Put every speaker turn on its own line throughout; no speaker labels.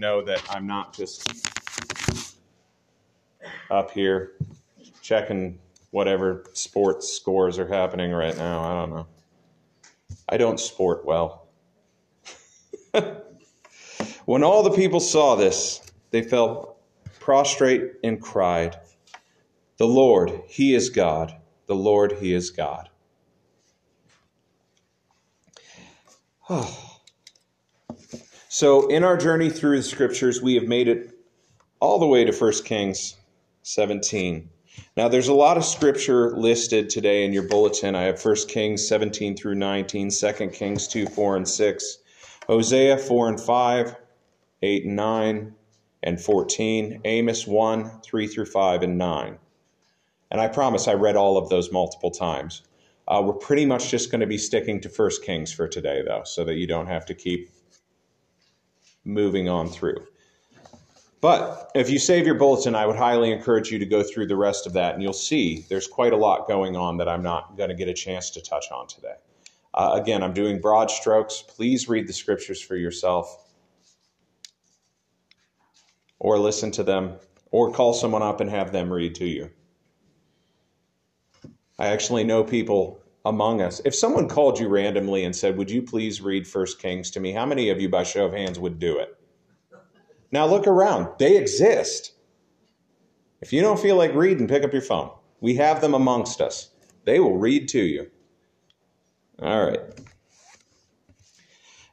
know that I'm not just up here checking whatever sports scores are happening right now. I don't know. I don't sport well. when all the people saw this, they fell prostrate and cried, The Lord, He is God. The Lord, He is God. so, in our journey through the scriptures, we have made it all the way to 1 Kings 17. Now, there's a lot of scripture listed today in your bulletin. I have 1 Kings 17 through 19, 2 Kings 2, 4, and 6, Hosea 4 and 5, 8 and 9, and 14, Amos 1, 3 through 5, and 9. And I promise I read all of those multiple times. Uh, we're pretty much just going to be sticking to 1 Kings for today, though, so that you don't have to keep moving on through. But if you save your bulletin, I would highly encourage you to go through the rest of that, and you'll see there's quite a lot going on that I'm not going to get a chance to touch on today. Uh, again, I'm doing broad strokes. Please read the scriptures for yourself, or listen to them, or call someone up and have them read to you. I actually know people among us. If someone called you randomly and said, Would you please read First Kings to me? How many of you, by show of hands, would do it? Now look around. They exist. If you don't feel like reading, pick up your phone. We have them amongst us. They will read to you. All right.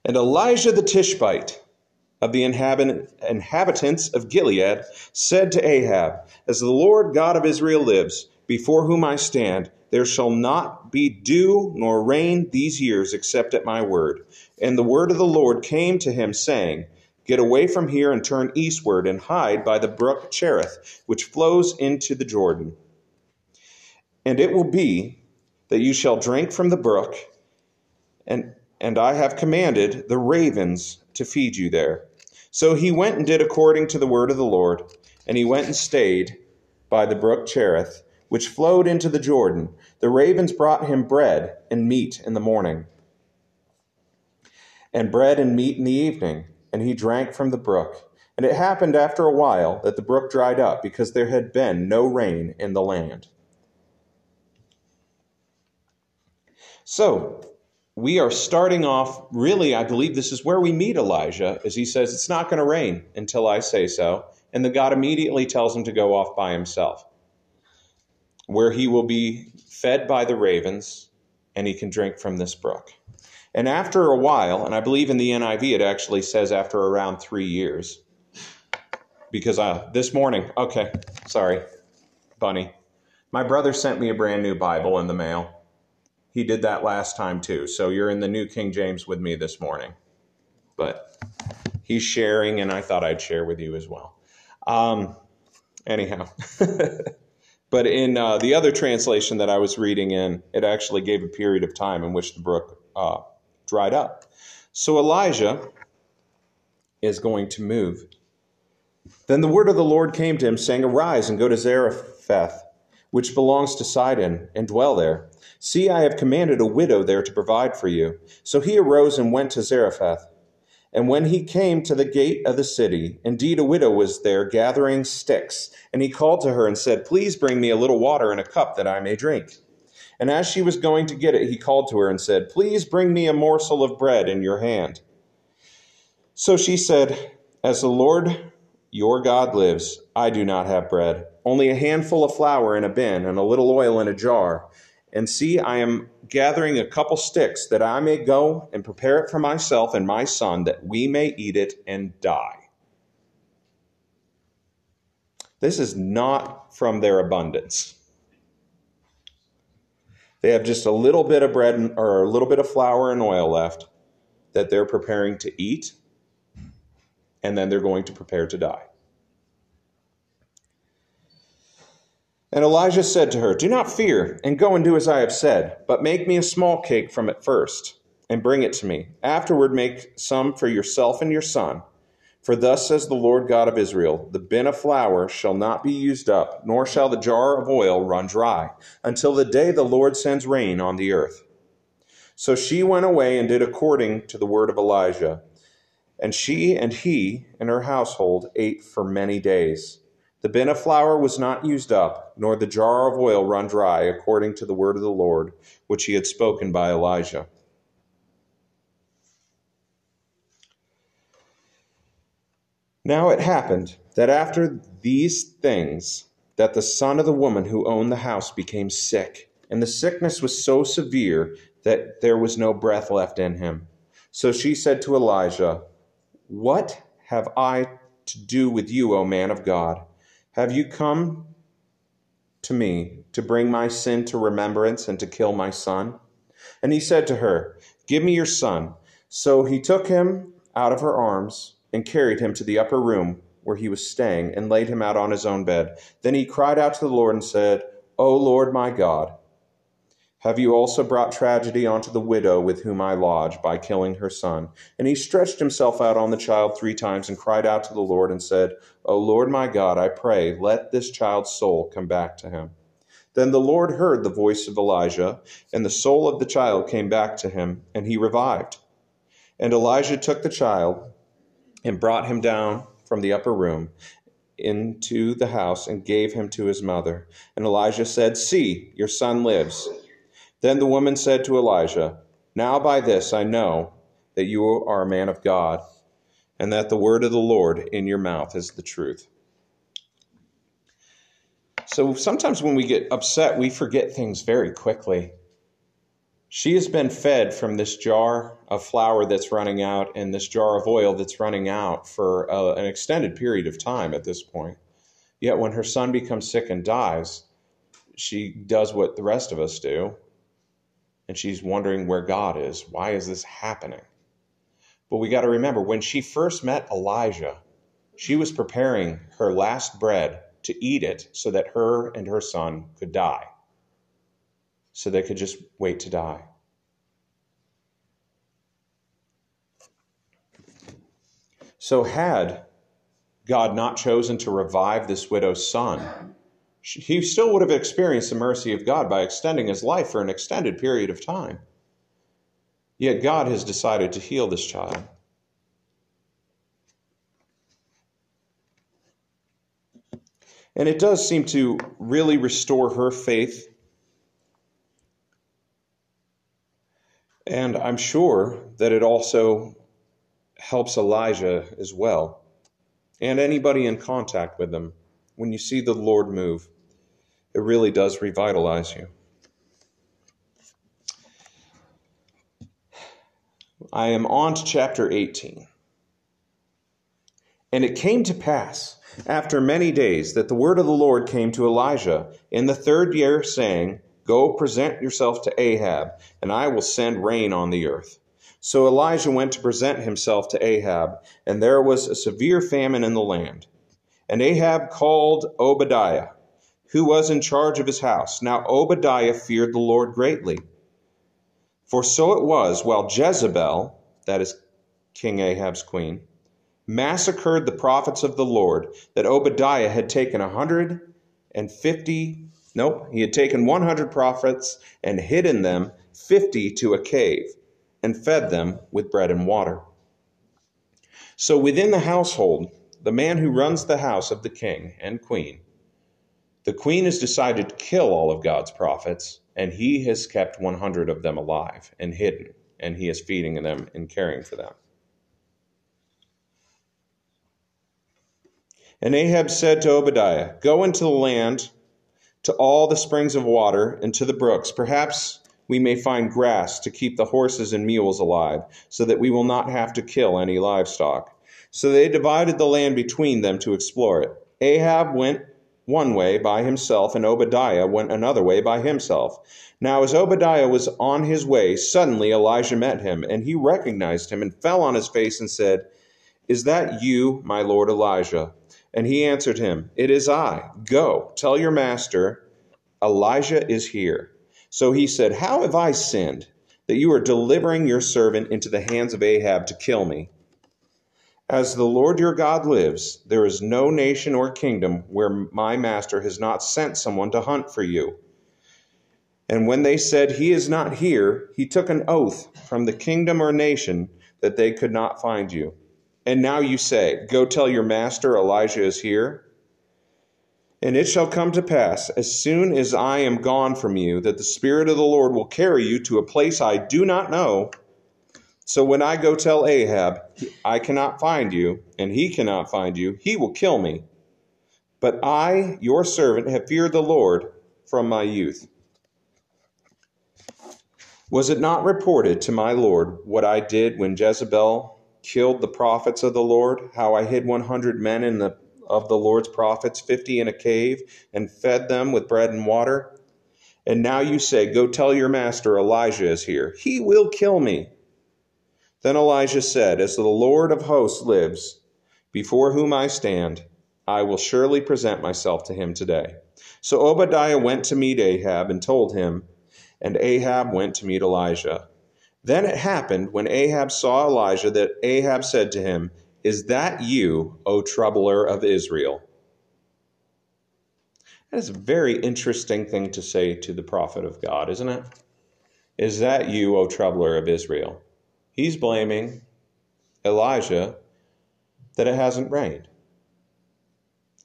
And Elijah the Tishbite of the inhabitants of Gilead said to Ahab, As the Lord God of Israel lives, before whom I stand, there shall not be dew nor rain these years except at my word. And the word of the Lord came to him, saying, Get away from here and turn eastward and hide by the brook Cherith, which flows into the Jordan. And it will be that you shall drink from the brook, and, and I have commanded the ravens to feed you there. So he went and did according to the word of the Lord, and he went and stayed by the brook Cherith, which flowed into the Jordan. The ravens brought him bread and meat in the morning, and bread and meat in the evening and he drank from the brook. And it happened after a while that the brook dried up, because there had been no rain in the land. So, we are starting off, really, I believe this is where we meet Elijah, as he says, It's not going to rain until I say so. And the God immediately tells him to go off by himself, where he will be fed by the ravens and he can drink from this brook. And after a while, and I believe in the NIV it actually says after around three years, because this morning, okay, sorry, Bunny, my brother sent me a brand new Bible in the mail. He did that last time too. So you're in the New King James with me this morning. But he's sharing, and I thought I'd share with you as well. Um, anyhow. but in uh, the other translation that I was reading in, it actually gave a period of time in which the brook uh, dried up. So Elijah is going to move. Then the word of the Lord came to him, saying, Arise and go to Zarephath, which belongs to Sidon, and dwell there. See, I have commanded a widow there to provide for you. So he arose and went to Zarephath. And when he came to the gate of the city, indeed a widow was there gathering sticks. And he called to her and said, Please bring me a little water in a cup that I may drink. And as she was going to get it, he called to her and said, Please bring me a morsel of bread in your hand. So she said, As the Lord your God lives, I do not have bread, only a handful of flour in a bin and a little oil in a jar. And see, I am gathering a couple sticks that I may go and prepare it for myself and my son, that we may eat it and die. This is not from their abundance. They have just a little bit of bread or a little bit of flour and oil left that they're preparing to eat, and then they're going to prepare to die. And Elijah said to her, Do not fear, and go and do as I have said, but make me a small cake from it first, and bring it to me. Afterward, make some for yourself and your son. For thus says the Lord God of Israel The bin of flour shall not be used up, nor shall the jar of oil run dry, until the day the Lord sends rain on the earth. So she went away and did according to the word of Elijah. And she and he and her household ate for many days. The bin of flour was not used up, nor the jar of oil run dry, according to the word of the Lord, which he had spoken by Elijah. Now it happened that after these things, that the son of the woman who owned the house became sick, and the sickness was so severe that there was no breath left in him. So she said to Elijah, What have I to do with you, O man of God? Have you come to me to bring my sin to remembrance and to kill my son? And he said to her, Give me your son. So he took him out of her arms and carried him to the upper room where he was staying and laid him out on his own bed. Then he cried out to the Lord and said, O Lord my God, have you also brought tragedy onto the widow with whom I lodge by killing her son? And he stretched himself out on the child three times and cried out to the Lord and said, O Lord my God, I pray, let this child's soul come back to him. Then the Lord heard the voice of Elijah, and the soul of the child came back to him, and he revived. And Elijah took the child and brought him down from the upper room into the house and gave him to his mother. And Elijah said, See, your son lives. Then the woman said to Elijah, Now by this I know that you are a man of God, and that the word of the Lord in your mouth is the truth. So sometimes when we get upset, we forget things very quickly. She has been fed from this jar of flour that's running out and this jar of oil that's running out for uh, an extended period of time at this point. Yet when her son becomes sick and dies, she does what the rest of us do, and she's wondering where God is. Why is this happening? But we got to remember when she first met Elijah, she was preparing her last bread to eat it so that her and her son could die so they could just wait to die. So, had God not chosen to revive this widow's son, he still would have experienced the mercy of God by extending his life for an extended period of time. Yet God has decided to heal this child. And it does seem to really restore her faith And I'm sure that it also helps Elijah as well, and anybody in contact with them. When you see the Lord move, it really does revitalize you. I am on to chapter 18. And it came to pass, after many days, that the word of the Lord came to Elijah in the third year, saying, Go present yourself to Ahab, and I will send rain on the earth. So Elijah went to present himself to Ahab, and there was a severe famine in the land. And Ahab called Obadiah, who was in charge of his house. Now Obadiah feared the Lord greatly. For so it was while Jezebel, that is King Ahab's queen, massacred the prophets of the Lord, that Obadiah had taken a hundred and fifty Nope, he had taken 100 prophets and hidden them 50 to a cave and fed them with bread and water. So within the household, the man who runs the house of the king and queen, the queen has decided to kill all of God's prophets, and he has kept 100 of them alive and hidden, and he is feeding them and caring for them. And Ahab said to Obadiah, Go into the land to all the springs of water and to the brooks. Perhaps we may find grass to keep the horses and mules alive, so that we will not have to kill any livestock. So they divided the land between them to explore it. Ahab went one way by himself, and Obadiah went another way by himself. Now, as Obadiah was on his way, suddenly Elijah met him, and he recognized him and fell on his face and said, Is that you, my lord Elijah? And he answered him, It is I. Go, tell your master, Elijah is here. So he said, How have I sinned that you are delivering your servant into the hands of Ahab to kill me? As the Lord your God lives, there is no nation or kingdom where my master has not sent someone to hunt for you. And when they said, He is not here, he took an oath from the kingdom or nation that they could not find you. And now you say, Go tell your master Elijah is here. And it shall come to pass, as soon as I am gone from you, that the Spirit of the Lord will carry you to a place I do not know. So when I go tell Ahab, I cannot find you, and he cannot find you, he will kill me. But I, your servant, have feared the Lord from my youth. Was it not reported to my Lord what I did when Jezebel killed the prophets of the Lord, how I hid 100 men in the of the Lord's prophets, fifty in a cave, and fed them with bread and water? And now you say, Go tell your master Elijah is here. He will kill me. Then Elijah said, As the Lord of hosts lives, before whom I stand, I will surely present myself to him today. So Obadiah went to meet Ahab and told him, and Ahab went to meet Elijah. Then it happened when Ahab saw Elijah that Ahab said to him, is that you, O troubler of Israel? That is a very interesting thing to say to the prophet of God, isn't it? Is that you, O troubler of Israel? He's blaming Elijah that it hasn't rained.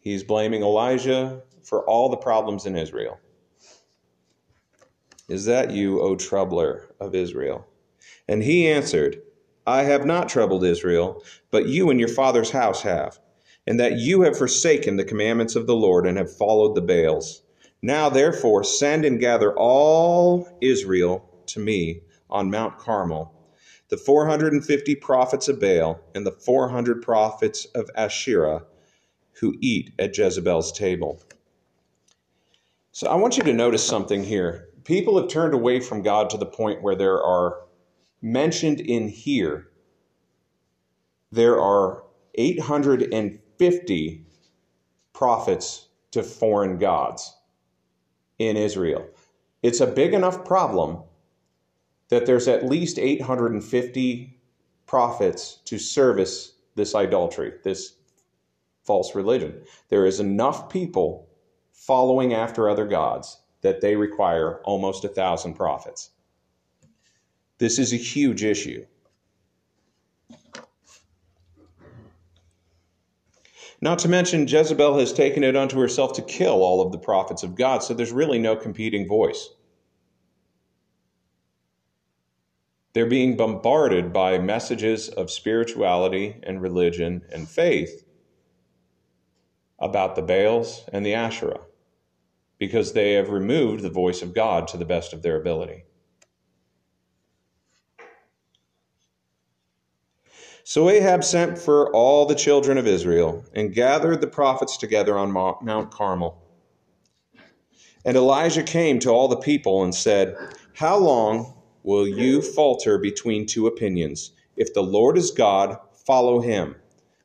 He's blaming Elijah for all the problems in Israel. Is that you, O troubler of Israel? And he answered, I have not troubled Israel, but you and your father's house have, and that you have forsaken the commandments of the Lord and have followed the Baals. Now, therefore, send and gather all Israel to me on Mount Carmel, the 450 prophets of Baal and the 400 prophets of Asherah who eat at Jezebel's table. So I want you to notice something here. People have turned away from God to the point where there are mentioned in here, there are 850 prophets to foreign gods in Israel. It's a big enough problem that there's at least 850 prophets to service this idolatry, this false religion. There is enough people following after other gods that they require almost a thousand prophets. This is a huge issue. Not to mention, Jezebel has taken it unto herself to kill all of the prophets of God, so there's really no competing voice. They're being bombarded by messages of spirituality and religion and faith about the Baals and the Asherah because they have removed the voice of God to the best of their ability. So Ahab sent for all the children of Israel and gathered the prophets together on Mount Carmel. And Elijah came to all the people and said, How long will you falter between two opinions? If the Lord is God, follow him.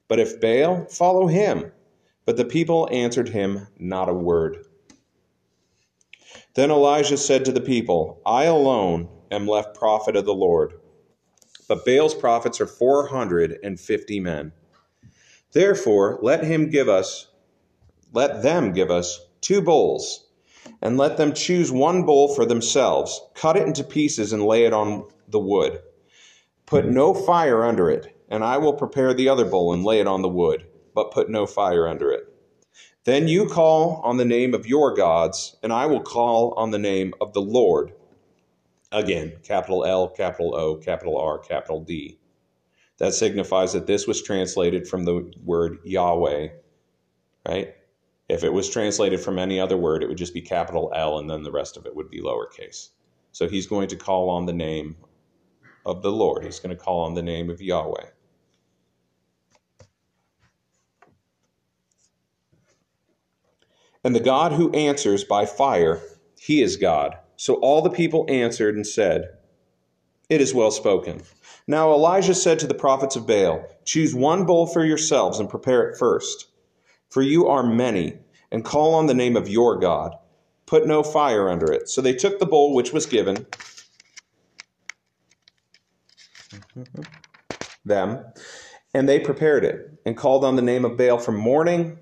But if Baal, follow him. But the people answered him not a word. Then Elijah said to the people, I alone am left prophet of the Lord but Baal's prophets are 450 men. Therefore, let him give us, let them give us two bulls, and let them choose one bull for themselves, cut it into pieces, and lay it on the wood. Put no fire under it, and I will prepare the other bull and lay it on the wood, but put no fire under it. Then you call on the name of your gods, and I will call on the name of the Lord Again, capital L, capital O, capital R, capital D. That signifies that this was translated from the word Yahweh, right? If it was translated from any other word, it would just be capital L and then the rest of it would be lowercase. So he's going to call on the name of the Lord. He's going to call on the name of Yahweh. And the God who answers by fire, he is God. So all the people answered and said, It is well spoken. Now Elijah said to the prophets of Baal, Choose one bull for yourselves and prepare it first. For you are many, and call on the name of your God. Put no fire under it. So they took the bowl which was given them, and they prepared it, and called on the name of Baal from morning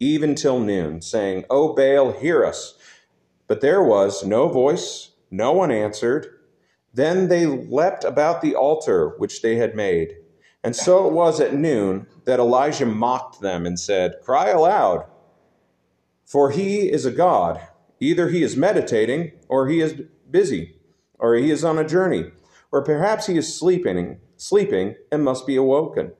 even till noon, saying, O Baal, hear us. But there was no voice, no one answered. Then they leapt about the altar which they had made. And so it was at noon that Elijah mocked them and said, Cry aloud, for he is a God. Either he is meditating, or he is busy, or he is on a journey, or perhaps he is sleeping, sleeping and must be awoken.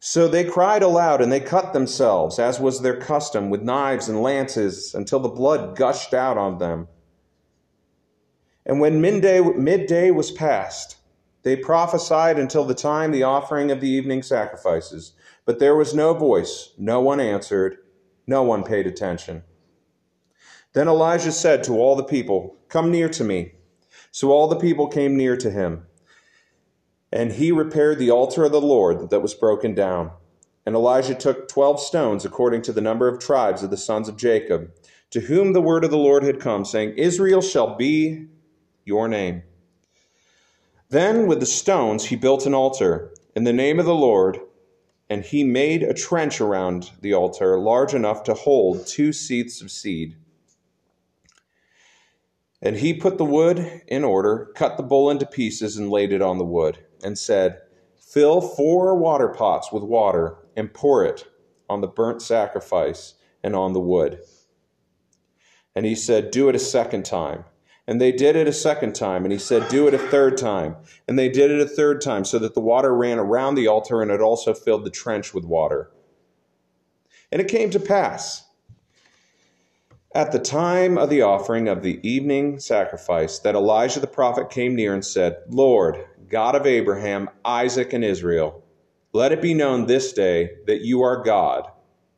So they cried aloud and they cut themselves, as was their custom, with knives and lances, until the blood gushed out on them. And when midday, midday was past, they prophesied until the time the offering of the evening sacrifices. But there was no voice, no one answered, no one paid attention. Then Elijah said to all the people, Come near to me. So all the people came near to him. And he repaired the altar of the Lord that was broken down. And Elijah took twelve stones according to the number of tribes of the sons of Jacob, to whom the word of the Lord had come, saying, Israel shall be your name. Then with the stones he built an altar in the name of the Lord, and he made a trench around the altar large enough to hold two seahs of seed. And he put the wood in order, cut the bull into pieces, and laid it on the wood, and said, Fill four water pots with water, and pour it on the burnt sacrifice and on the wood. And he said, Do it a second time. And they did it a second time. And he said, Do it a third time. And they did it a third time, so that the water ran around the altar, and it also filled the trench with water. And it came to pass at the time of the offering of the evening sacrifice that Elijah the prophet came near and said, Lord, God of Abraham, Isaac, and Israel, let it be known this day that you are God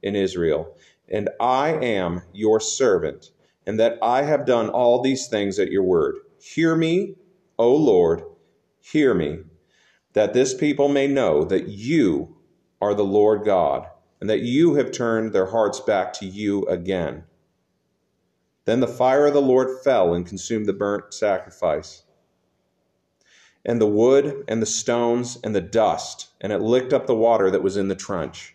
in Israel, and I am your servant and that I have done all these things at your word. Hear me, O Lord, hear me, that this people may know that you are the Lord God, and that you have turned their hearts back to you again. Then the fire of the Lord fell and consumed the burnt sacrifice, and the wood, and the stones, and the dust, and it licked up the water that was in the trench.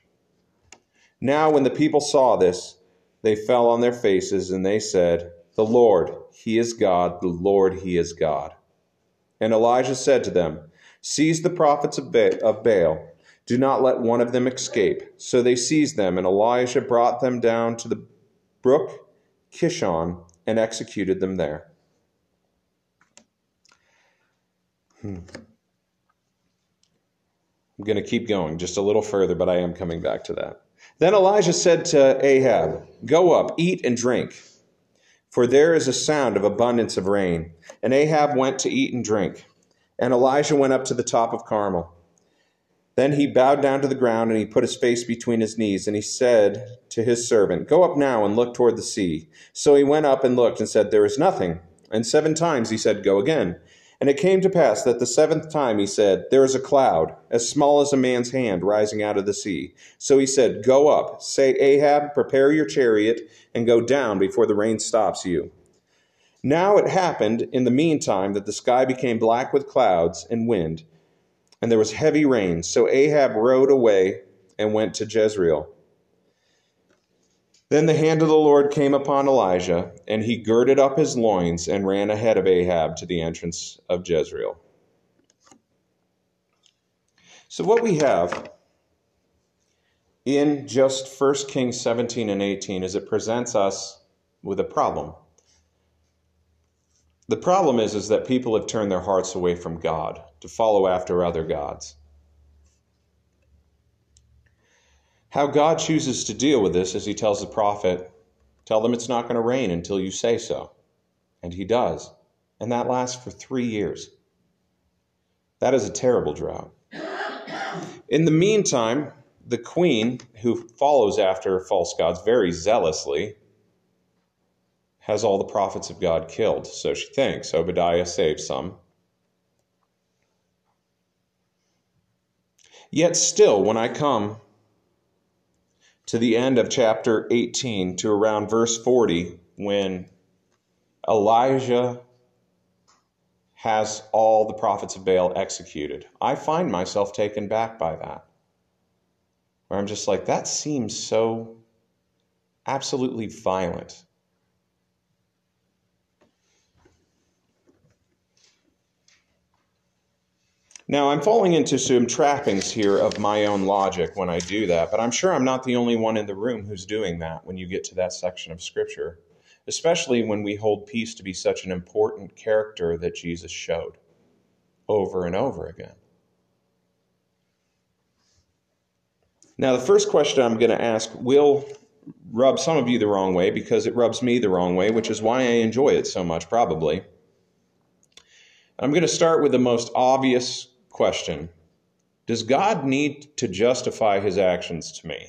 Now, when the people saw this, they fell on their faces and they said, The Lord, He is God, the Lord, He is God. And Elijah said to them, Seize the prophets of Baal. Do not let one of them escape. So they seized them, and Elijah brought them down to the brook Kishon and executed them there. Hmm. I'm going to keep going just a little further, but I am coming back to that. Then Elijah said to Ahab, Go up, eat and drink, for there is a sound of abundance of rain. And Ahab went to eat and drink. And Elijah went up to the top of Carmel. Then he bowed down to the ground, and he put his face between his knees, and he said to his servant, Go up now and look toward the sea. So he went up and looked, and said, There is nothing. And seven times he said, Go again. And it came to pass that the seventh time he said, There is a cloud, as small as a man's hand, rising out of the sea. So he said, Go up, say, Ahab, prepare your chariot, and go down before the rain stops you. Now it happened in the meantime that the sky became black with clouds and wind, and there was heavy rain. So Ahab rode away and went to Jezreel. Then the hand of the Lord came upon Elijah, and he girded up his loins and ran ahead of Ahab to the entrance of Jezreel. So, what we have in just 1 Kings 17 and 18 is it presents us with a problem. The problem is, is that people have turned their hearts away from God to follow after other gods. How God chooses to deal with this is he tells the prophet, Tell them it's not going to rain until you say so. And he does. And that lasts for three years. That is a terrible drought. In the meantime, the queen, who follows after false gods very zealously, has all the prophets of God killed, so she thinks. Obadiah saved some. Yet still, when I come to the end of chapter 18 to around verse 40 when Elijah has all the prophets of Baal executed. I find myself taken back by that. Where I'm just like, that seems so absolutely violent. Now, I'm falling into some trappings here of my own logic when I do that, but I'm sure I'm not the only one in the room who's doing that when you get to that section of Scripture, especially when we hold peace to be such an important character that Jesus showed over and over again. Now, the first question I'm going to ask will rub some of you the wrong way because it rubs me the wrong way, which is why I enjoy it so much, probably. I'm going to start with the most obvious Question Does God need to justify his actions to me?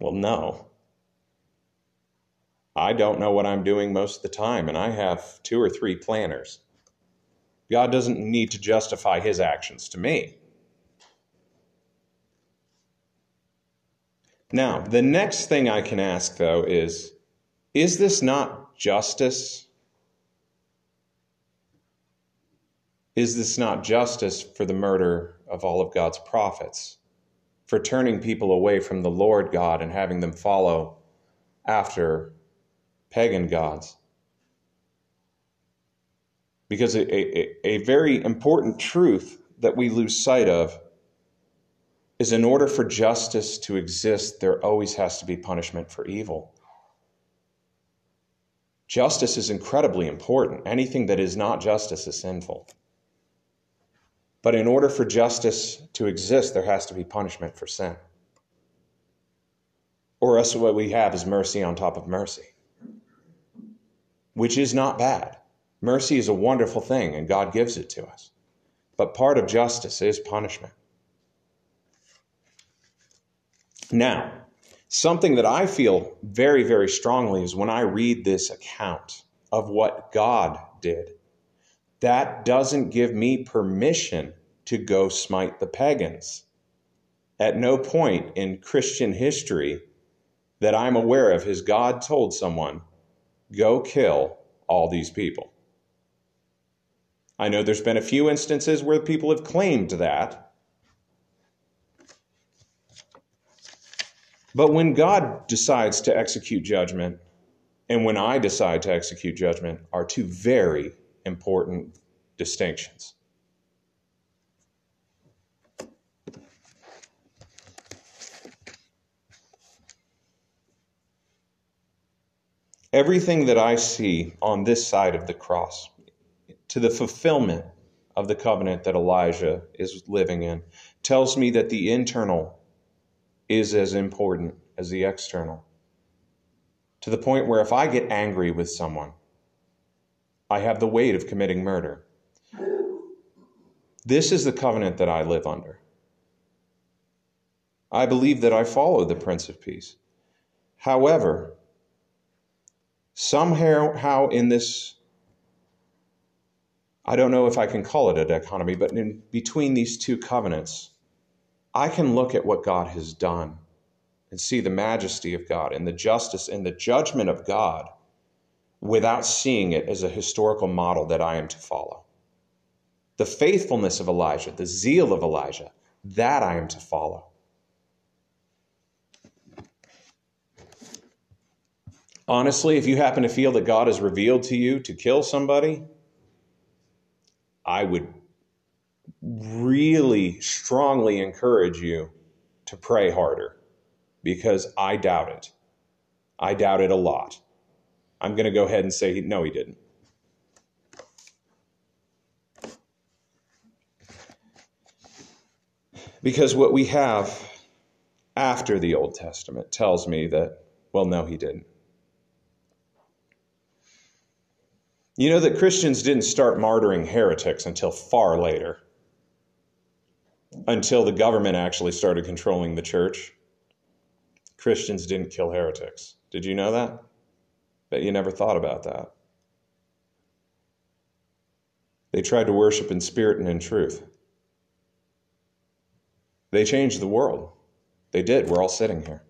Well, no. I don't know what I'm doing most of the time, and I have two or three planners. God doesn't need to justify his actions to me. Now, the next thing I can ask, though, is Is this not justice? Is this not justice for the murder of all of God's prophets, for turning people away from the Lord God and having them follow after pagan gods? Because a, a, a very important truth that we lose sight of is in order for justice to exist, there always has to be punishment for evil. Justice is incredibly important. Anything that is not justice is sinful. But in order for justice to exist, there has to be punishment for sin. Or else what we have is mercy on top of mercy, which is not bad. Mercy is a wonderful thing, and God gives it to us. But part of justice is punishment. Now, something that I feel very, very strongly is when I read this account of what God did that doesn't give me permission to go smite the pagans. At no point in Christian history that I'm aware of has God told someone, go kill all these people. I know there's been a few instances where people have claimed that. But when God decides to execute judgment and when I decide to execute judgment are two very important distinctions. Everything that I see on this side of the cross, to the fulfillment of the covenant that Elijah is living in, tells me that the internal is as important as the external. To the point where if I get angry with someone, I have the weight of committing murder. This is the covenant that I live under. I believe that I follow the Prince of Peace. However, somehow in this, I don't know if I can call it a dichotomy, but in between these two covenants, I can look at what God has done and see the majesty of God and the justice and the judgment of God without seeing it as a historical model that I am to follow. The faithfulness of Elijah, the zeal of Elijah, that I am to follow. Honestly, if you happen to feel that God has revealed to you to kill somebody, I would really strongly encourage you to pray harder because I doubt it. I doubt it a lot. I'm going to go ahead and say, no, he didn't. Because what we have after the Old Testament tells me that, well, no, he didn't. You know that Christians didn't start martyring heretics until far later, until the government actually started controlling the church. Christians didn't kill heretics. Did you know that? Bet you never thought about that. They tried to worship in spirit and in truth. They changed the world. They did. We're all sitting here.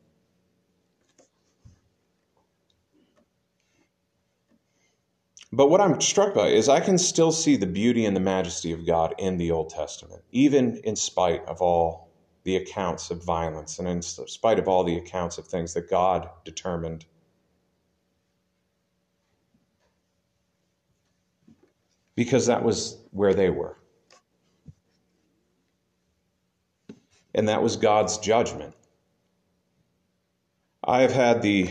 But what I'm struck by is I can still see the beauty and the majesty of God in the Old Testament, even in spite of all the accounts of violence and in spite of all the accounts of things that God determined because that was where they were. And that was God's judgment. I have had the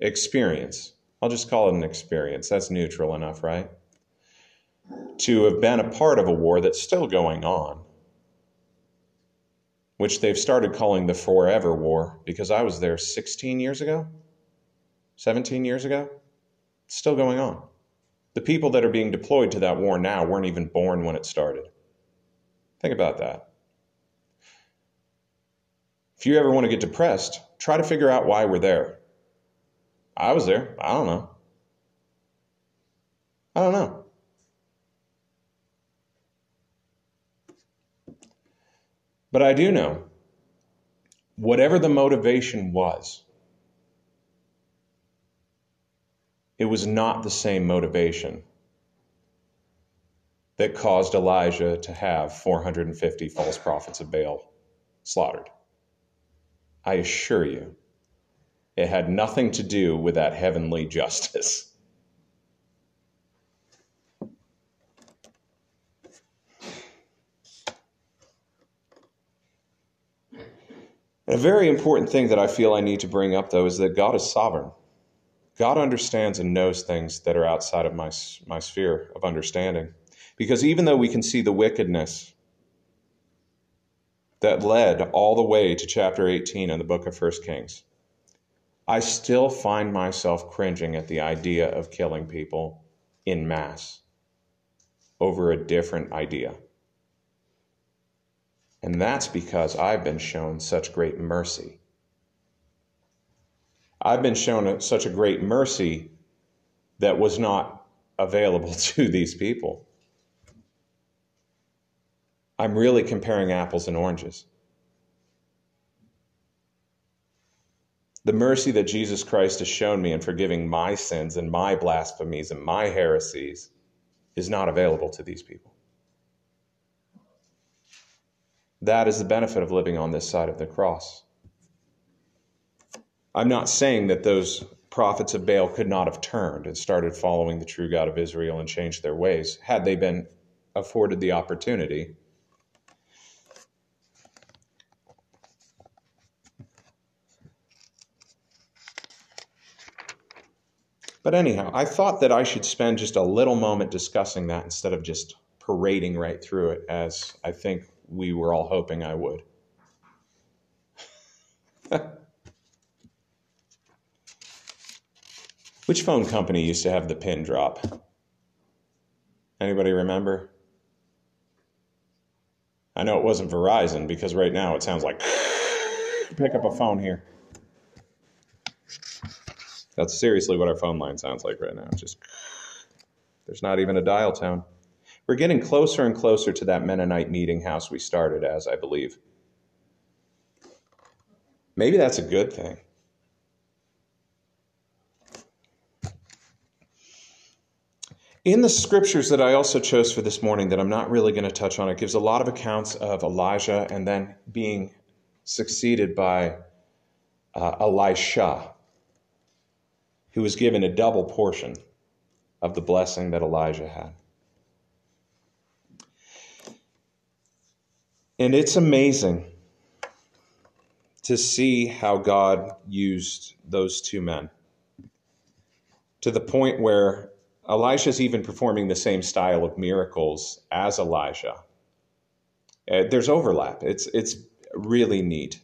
experience, I'll just call it an experience, that's neutral enough, right? To have been a part of a war that's still going on, which they've started calling the Forever War because I was there 16 years ago, 17 years ago. It's still going on. The people that are being deployed to that war now weren't even born when it started. Think about that. If you ever want to get depressed, try to figure out why we're there. I was there. I don't know. I don't know. But I do know whatever the motivation was, it was not the same motivation that caused Elijah to have 450 false prophets of Baal slaughtered. I assure you, it had nothing to do with that heavenly justice. a very important thing that I feel I need to bring up, though, is that God is sovereign. God understands and knows things that are outside of my, my sphere of understanding. Because even though we can see the wickedness that led all the way to chapter 18 in the book of 1 Kings, I still find myself cringing at the idea of killing people in mass over a different idea. And that's because I've been shown such great mercy. I've been shown such a great mercy that was not available to these people. I'm really comparing apples and oranges. The mercy that Jesus Christ has shown me in forgiving my sins and my blasphemies and my heresies is not available to these people. That is the benefit of living on this side of the cross. I'm not saying that those prophets of Baal could not have turned and started following the true God of Israel and changed their ways had they been afforded the opportunity. But anyhow, I thought that I should spend just a little moment discussing that instead of just parading right through it as I think we were all hoping I would. Which phone company used to have the pin drop? Anybody remember? I know it wasn't Verizon because right now it sounds like pick up a phone here. That's seriously what our phone line sounds like right now. Just there's not even a dial tone. We're getting closer and closer to that Mennonite meeting house we started as, I believe. Maybe that's a good thing. In the scriptures that I also chose for this morning, that I'm not really going to touch on, it gives a lot of accounts of Elijah and then being succeeded by uh, Elisha, who was given a double portion of the blessing that Elijah had. And it's amazing to see how God used those two men to the point where Elisha's even performing the same style of miracles as Elijah. Uh, there's overlap. It's it's really neat,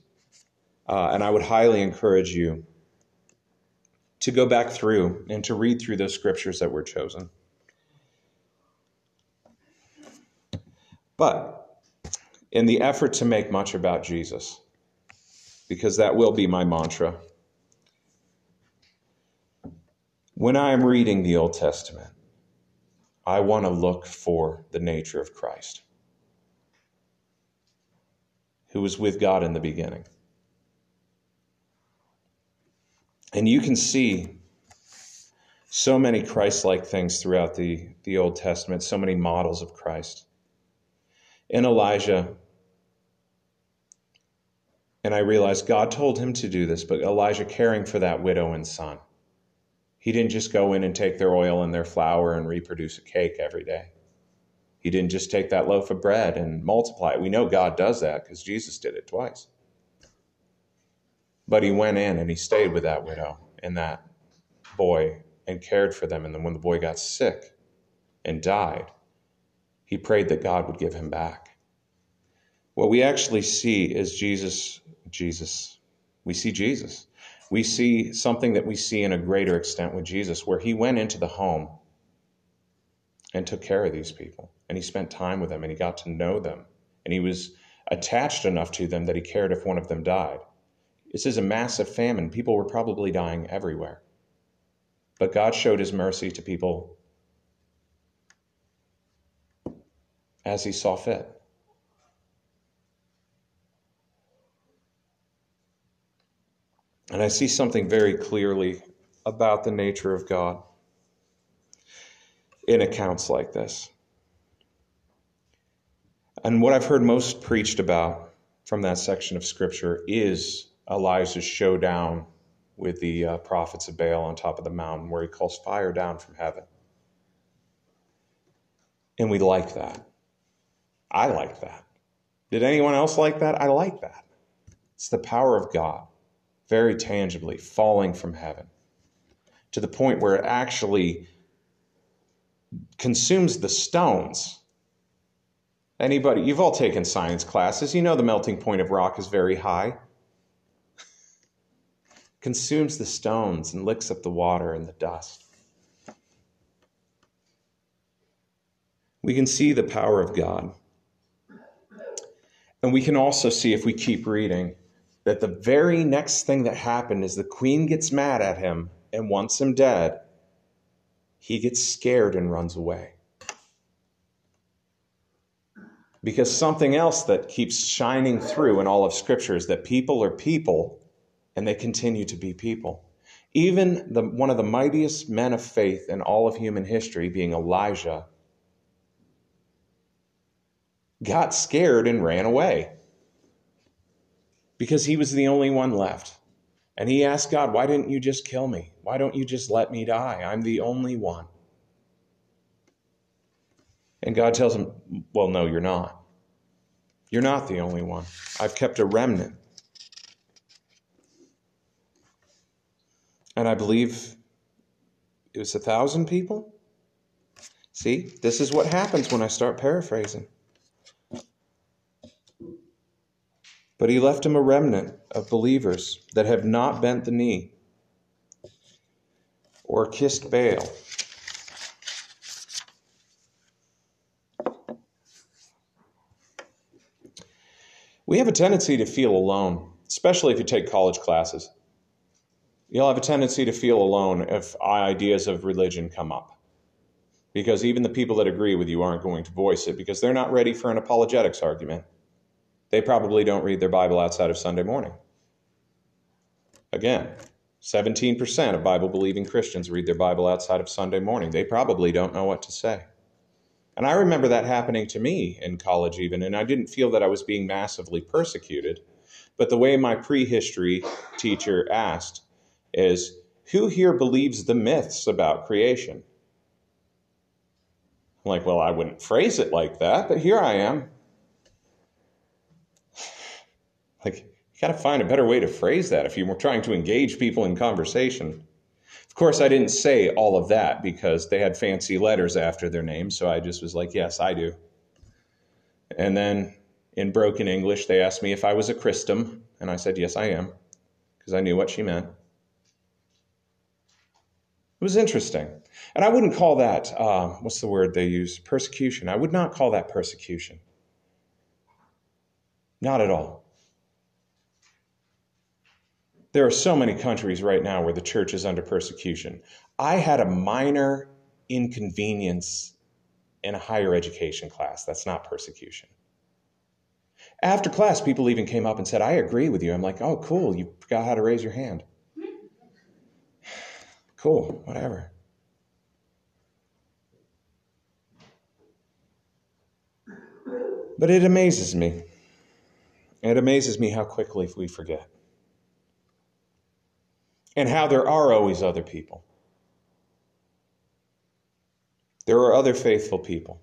uh, and I would highly encourage you to go back through and to read through those scriptures that were chosen. But in the effort to make much about Jesus, because that will be my mantra. When I am reading the Old Testament, I want to look for the nature of Christ, who was with God in the beginning. And you can see so many Christ like things throughout the, the Old Testament, so many models of Christ. In Elijah, and I realized God told him to do this, but Elijah caring for that widow and son. He didn't just go in and take their oil and their flour and reproduce a cake every day. He didn't just take that loaf of bread and multiply it. We know God does that because Jesus did it twice. But he went in and he stayed with that widow and that boy and cared for them. And then when the boy got sick and died, he prayed that God would give him back. What we actually see is Jesus, Jesus. We see Jesus. We see something that we see in a greater extent with Jesus, where he went into the home and took care of these people. And he spent time with them and he got to know them. And he was attached enough to them that he cared if one of them died. This is a massive famine. People were probably dying everywhere. But God showed his mercy to people as he saw fit. And I see something very clearly about the nature of God in accounts like this. And what I've heard most preached about from that section of scripture is Elijah's showdown with the uh, prophets of Baal on top of the mountain, where he calls fire down from heaven. And we like that. I like that. Did anyone else like that? I like that. It's the power of God, very tangibly, falling from heaven to the point where it actually consumes the stones. Anybody, you've all taken science classes. You know the melting point of rock is very high consumes the stones and licks up the water and the dust. We can see the power of God. And we can also see, if we keep reading, that the very next thing that happened is the queen gets mad at him and wants him dead. He gets scared and runs away. Because something else that keeps shining through in all of Scripture is that people are people and they continue to be people. Even the, one of the mightiest men of faith in all of human history, being Elijah, got scared and ran away because he was the only one left. And he asked God, Why didn't you just kill me? Why don't you just let me die? I'm the only one. And God tells him, Well, no, you're not. You're not the only one. I've kept a remnant. and I believe it was a thousand people. See, this is what happens when I start paraphrasing. But he left him a remnant of believers that have not bent the knee or kissed Baal. We have a tendency to feel alone, especially if you take college classes you'll have a tendency to feel alone if ideas of religion come up. Because even the people that agree with you aren't going to voice it because they're not ready for an apologetics argument. They probably don't read their Bible outside of Sunday morning. Again, 17% of Bible believing Christians read their Bible outside of Sunday morning. They probably don't know what to say. And I remember that happening to me in college, even, and I didn't feel that I was being massively persecuted. But the way my prehistory teacher asked, is who here believes the myths about creation? I'm like, well, I wouldn't phrase it like that, but here I am. Like, you got to find a better way to phrase that if you were trying to engage people in conversation. Of course, I didn't say all of that because they had fancy letters after their names, so I just was like, yes, I do. And then in broken English, they asked me if I was a Christum, and I said, yes, I am, because I knew what she meant. It was interesting. And I wouldn't call that, uh, what's the word they use? Persecution. I would not call that persecution. Not at all. There are so many countries right now where the church is under persecution. I had a minor inconvenience in a higher education class. That's not persecution. After class, people even came up and said, I agree with you. I'm like, oh, cool. You forgot how to raise your hand. Cool, whatever. But it amazes me. It amazes me how quickly we forget. And how there are always other people. There are other faithful people.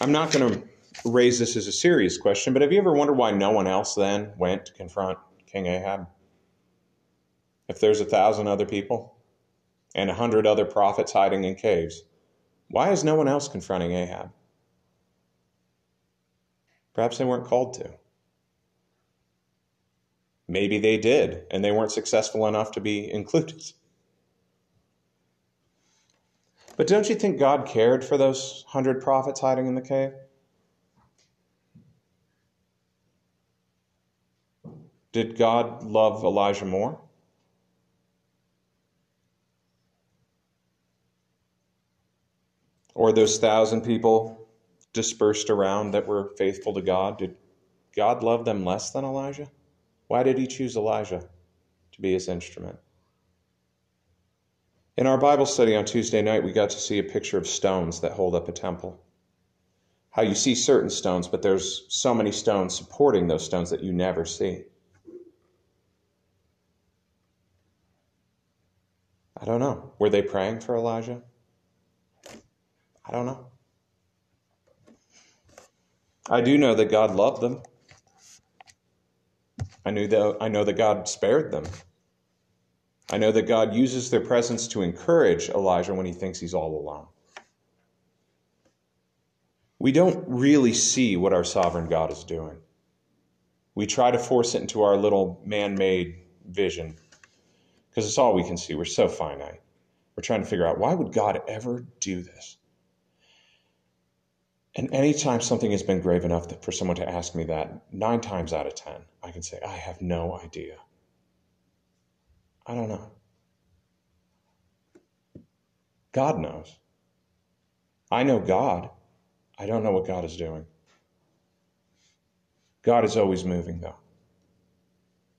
I'm not going to raise this as a serious question, but have you ever wondered why no one else then went to confront King Ahab? If there's a thousand other people and a hundred other prophets hiding in caves, why is no one else confronting Ahab? Perhaps they weren't called to. Maybe they did, and they weren't successful enough to be included. But don't you think God cared for those hundred prophets hiding in the cave? Did God love Elijah more? Or those thousand people dispersed around that were faithful to God? Did God love them less than Elijah? Why did he choose Elijah to be his instrument? In our Bible study on Tuesday night, we got to see a picture of stones that hold up a temple. How you see certain stones, but there's so many stones supporting those stones that you never see. I don't know. Were they praying for Elijah? I don't know. I do know that God loved them. I knew that I know that God spared them. I know that God uses their presence to encourage Elijah when he thinks he's all alone. We don't really see what our sovereign God is doing. We try to force it into our little man made vision because it's all we can see. We're so finite. We're trying to figure out why would God ever do this? And anytime something has been grave enough for someone to ask me that, nine times out of ten, I can say, I have no idea. I don't know. God knows. I know God. I don't know what God is doing. God is always moving, though.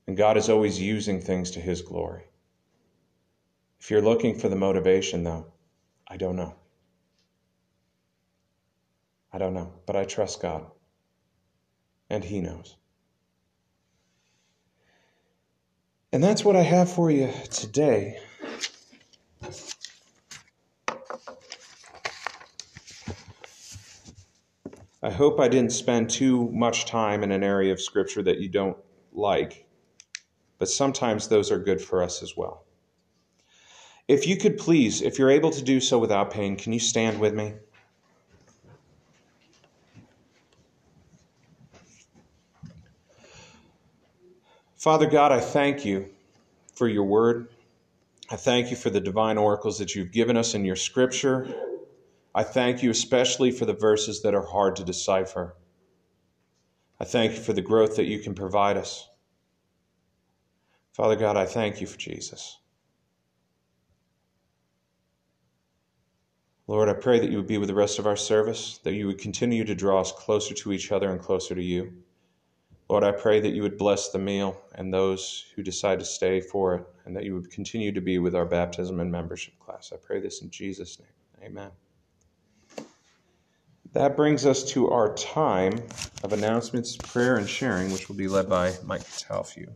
And God is always using things to His glory. If you're looking for the motivation, though, I don't know. I don't know, but I trust God. And He knows. And that's what I have for you today. I hope I didn't spend too much time in an area of Scripture that you don't like, but sometimes those are good for us as well. If you could please, if you're able to do so without pain, can you stand with me? Father God, I thank you for your word. I thank you for the divine oracles that you've given us in your scripture. I thank you especially for the verses that are hard to decipher. I thank you for the growth that you can provide us. Father God, I thank you for Jesus. Lord, I pray that you would be with the rest of our service, that you would continue to draw us closer to each other and closer to you. Lord, I pray that you would bless the meal and those who decide to stay for it, and that you would continue to be with our baptism and membership class. I pray this in Jesus' name. Amen. That brings us to our time of announcements, prayer, and sharing, which will be led by Mike Talfew.